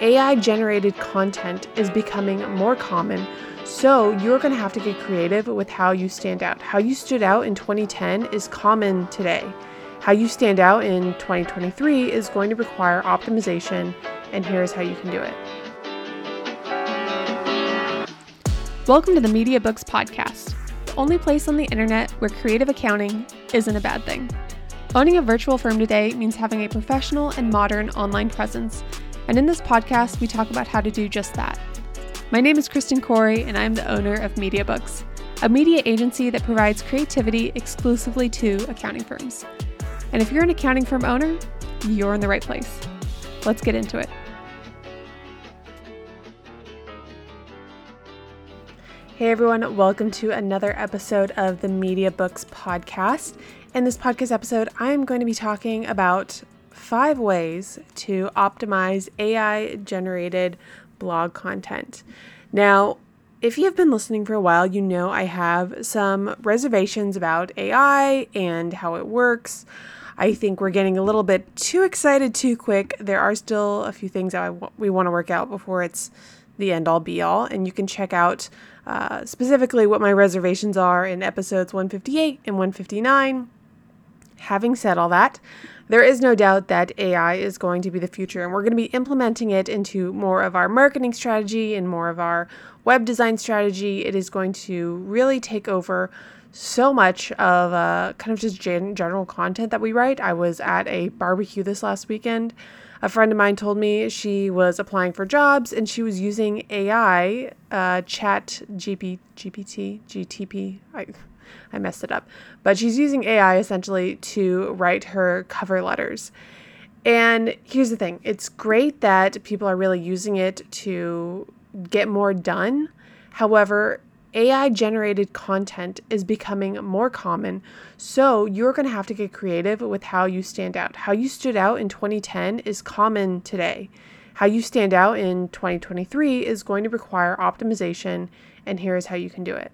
AI generated content is becoming more common, so you're going to have to get creative with how you stand out. How you stood out in 2010 is common today. How you stand out in 2023 is going to require optimization, and here's how you can do it. Welcome to the Media Books Podcast, the only place on the internet where creative accounting isn't a bad thing. Owning a virtual firm today means having a professional and modern online presence and in this podcast, we talk about how to do just that. My name is Kristen Corey, and I'm the owner of Media Books, a media agency that provides creativity exclusively to accounting firms. And if you're an accounting firm owner, you're in the right place. Let's get into it. Hey everyone, welcome to another episode of the Media Books podcast. In this podcast episode, I am going to be talking about five ways to optimize AI generated blog content. Now, if you have been listening for a while, you know I have some reservations about AI and how it works. I think we're getting a little bit too excited too quick. There are still a few things that we want to work out before it's the end all be all. And you can check out uh, specifically what my reservations are in episodes 158 and 159. Having said all that, there is no doubt that AI is going to be the future, and we're going to be implementing it into more of our marketing strategy and more of our web design strategy. It is going to really take over so much of uh, kind of just gen- general content that we write. I was at a barbecue this last weekend. A friend of mine told me she was applying for jobs and she was using AI, uh, Chat GP, GPT, GTP. I, I messed it up. But she's using AI essentially to write her cover letters. And here's the thing it's great that people are really using it to get more done. However, AI generated content is becoming more common, so you're going to have to get creative with how you stand out. How you stood out in 2010 is common today. How you stand out in 2023 is going to require optimization, and here's how you can do it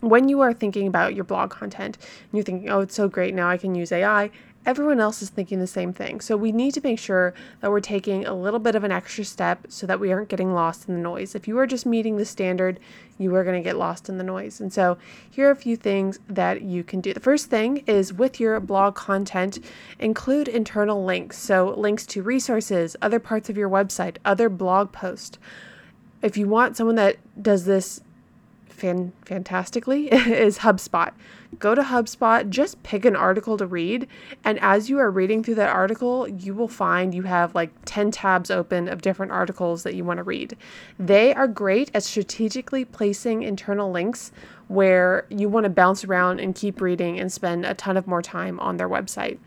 when you are thinking about your blog content and you're thinking, oh, it's so great, now I can use AI, everyone else is thinking the same thing. So we need to make sure that we're taking a little bit of an extra step so that we aren't getting lost in the noise. If you are just meeting the standard, you are going to get lost in the noise. And so here are a few things that you can do. The first thing is with your blog content, include internal links. So links to resources, other parts of your website, other blog posts. If you want someone that does this fan- fantastically is HubSpot. Go to HubSpot, just pick an article to read, and as you are reading through that article, you will find you have like 10 tabs open of different articles that you want to read. They are great at strategically placing internal links where you want to bounce around and keep reading and spend a ton of more time on their website.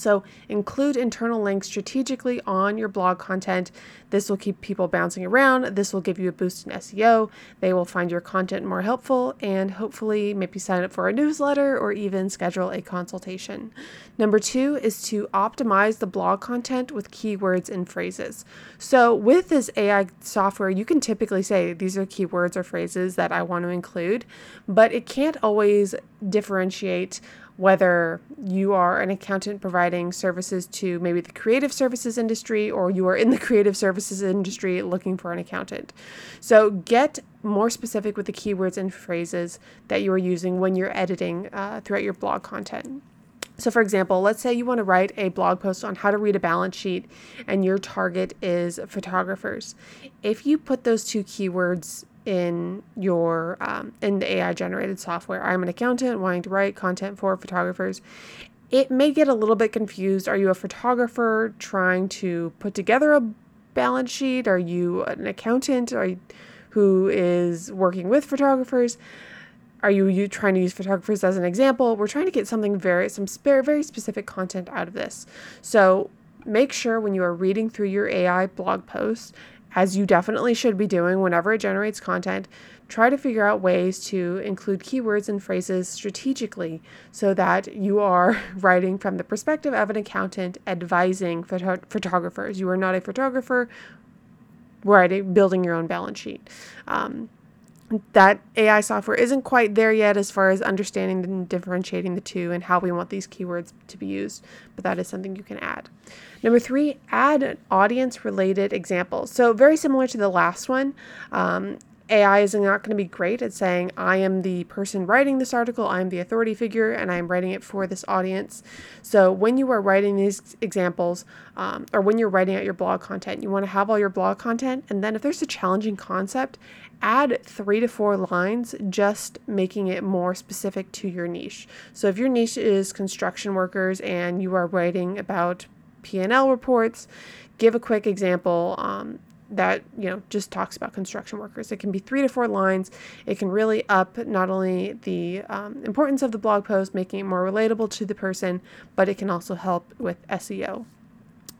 So include internal links strategically on your blog content. This will keep people bouncing around. This will give you a boost in SEO. They will find your content more helpful and hopefully maybe sign up for a newsletter or even schedule a consultation. Number two is to optimize the blog content with keywords and phrases. So with this AI software, you can typically say these are keywords or phrases that I want to include, but it can't always differentiate whether you are an accountant providing services to maybe the creative services industry or you are in the creative services industry looking for an accountant. So get more specific with the keywords and phrases that you are using when you're editing uh, throughout your blog content. So, for example, let's say you want to write a blog post on how to read a balance sheet and your target is photographers. If you put those two keywords in your um, in the AI generated software. I'm an accountant wanting to write content for photographers. It may get a little bit confused. Are you a photographer trying to put together a balance sheet? Are you an accountant? Are you, who is working with photographers? Are you, you trying to use photographers as an example? We're trying to get something very some spare, very specific content out of this. So make sure when you are reading through your AI blog post as you definitely should be doing whenever it generates content, try to figure out ways to include keywords and phrases strategically so that you are writing from the perspective of an accountant advising photo- photographers. You are not a photographer writing, building your own balance sheet. Um, that AI software isn't quite there yet as far as understanding and differentiating the two and how we want these keywords to be used, but that is something you can add. Number three, add audience related examples. So, very similar to the last one, um, AI is not going to be great at saying, I am the person writing this article, I'm the authority figure, and I'm writing it for this audience. So, when you are writing these examples, um, or when you're writing out your blog content, you want to have all your blog content. And then, if there's a challenging concept, add three to four lines, just making it more specific to your niche. So, if your niche is construction workers and you are writing about P&L reports, give a quick example um, that you know just talks about construction workers. It can be three to four lines. It can really up not only the um, importance of the blog post, making it more relatable to the person, but it can also help with SEO.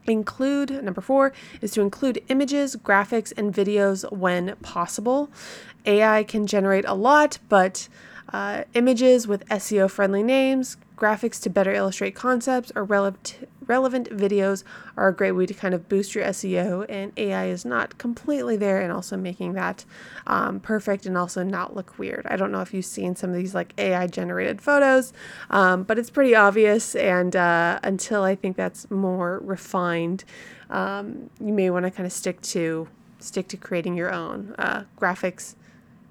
Include number four is to include images, graphics, and videos when possible. AI can generate a lot, but uh, images with SEO friendly names, graphics to better illustrate concepts, or relevant relevant videos are a great way to kind of boost your SEO, and AI is not completely there and also making that um, perfect and also not look weird. I don't know if you've seen some of these like AI generated photos, um, but it's pretty obvious. And uh, until I think that's more refined, um, you may want to kind of stick to stick to creating your own uh, graphics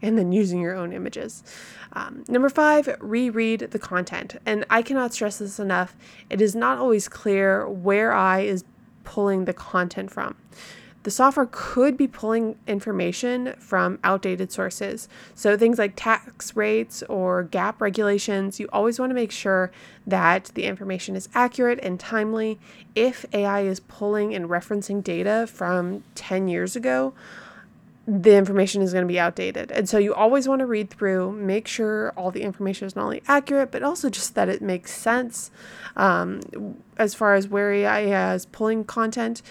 and then using your own images. Um, number five, reread the content. And I cannot stress this enough. It is not always clear where I is pulling the content from. The software could be pulling information from outdated sources. So, things like tax rates or GAAP regulations, you always want to make sure that the information is accurate and timely. If AI is pulling and referencing data from 10 years ago, the information is going to be outdated. And so you always want to read through, make sure all the information is not only accurate, but also just that it makes sense. Um, as far as where AI is pulling content,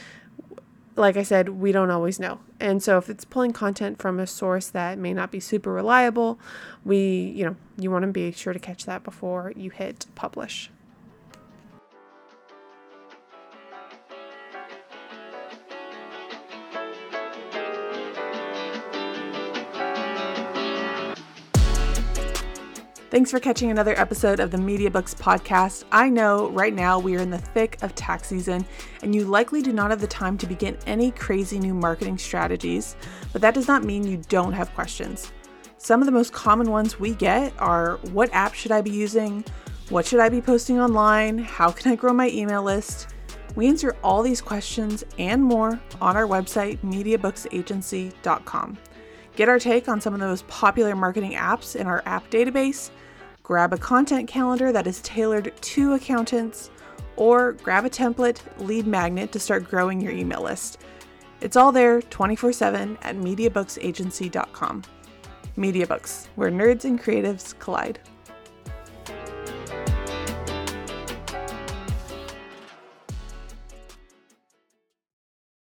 like I said, we don't always know. And so if it's pulling content from a source that may not be super reliable, we, you know, you want to be sure to catch that before you hit publish. Thanks for catching another episode of the Media Books podcast. I know right now we are in the thick of tax season, and you likely do not have the time to begin any crazy new marketing strategies, but that does not mean you don't have questions. Some of the most common ones we get are what app should I be using? What should I be posting online? How can I grow my email list? We answer all these questions and more on our website, mediabooksagency.com. Get our take on some of the most popular marketing apps in our app database, grab a content calendar that is tailored to accountants, or grab a template lead magnet to start growing your email list. It's all there 24 7 at MediaBooksAgency.com. MediaBooks, where nerds and creatives collide.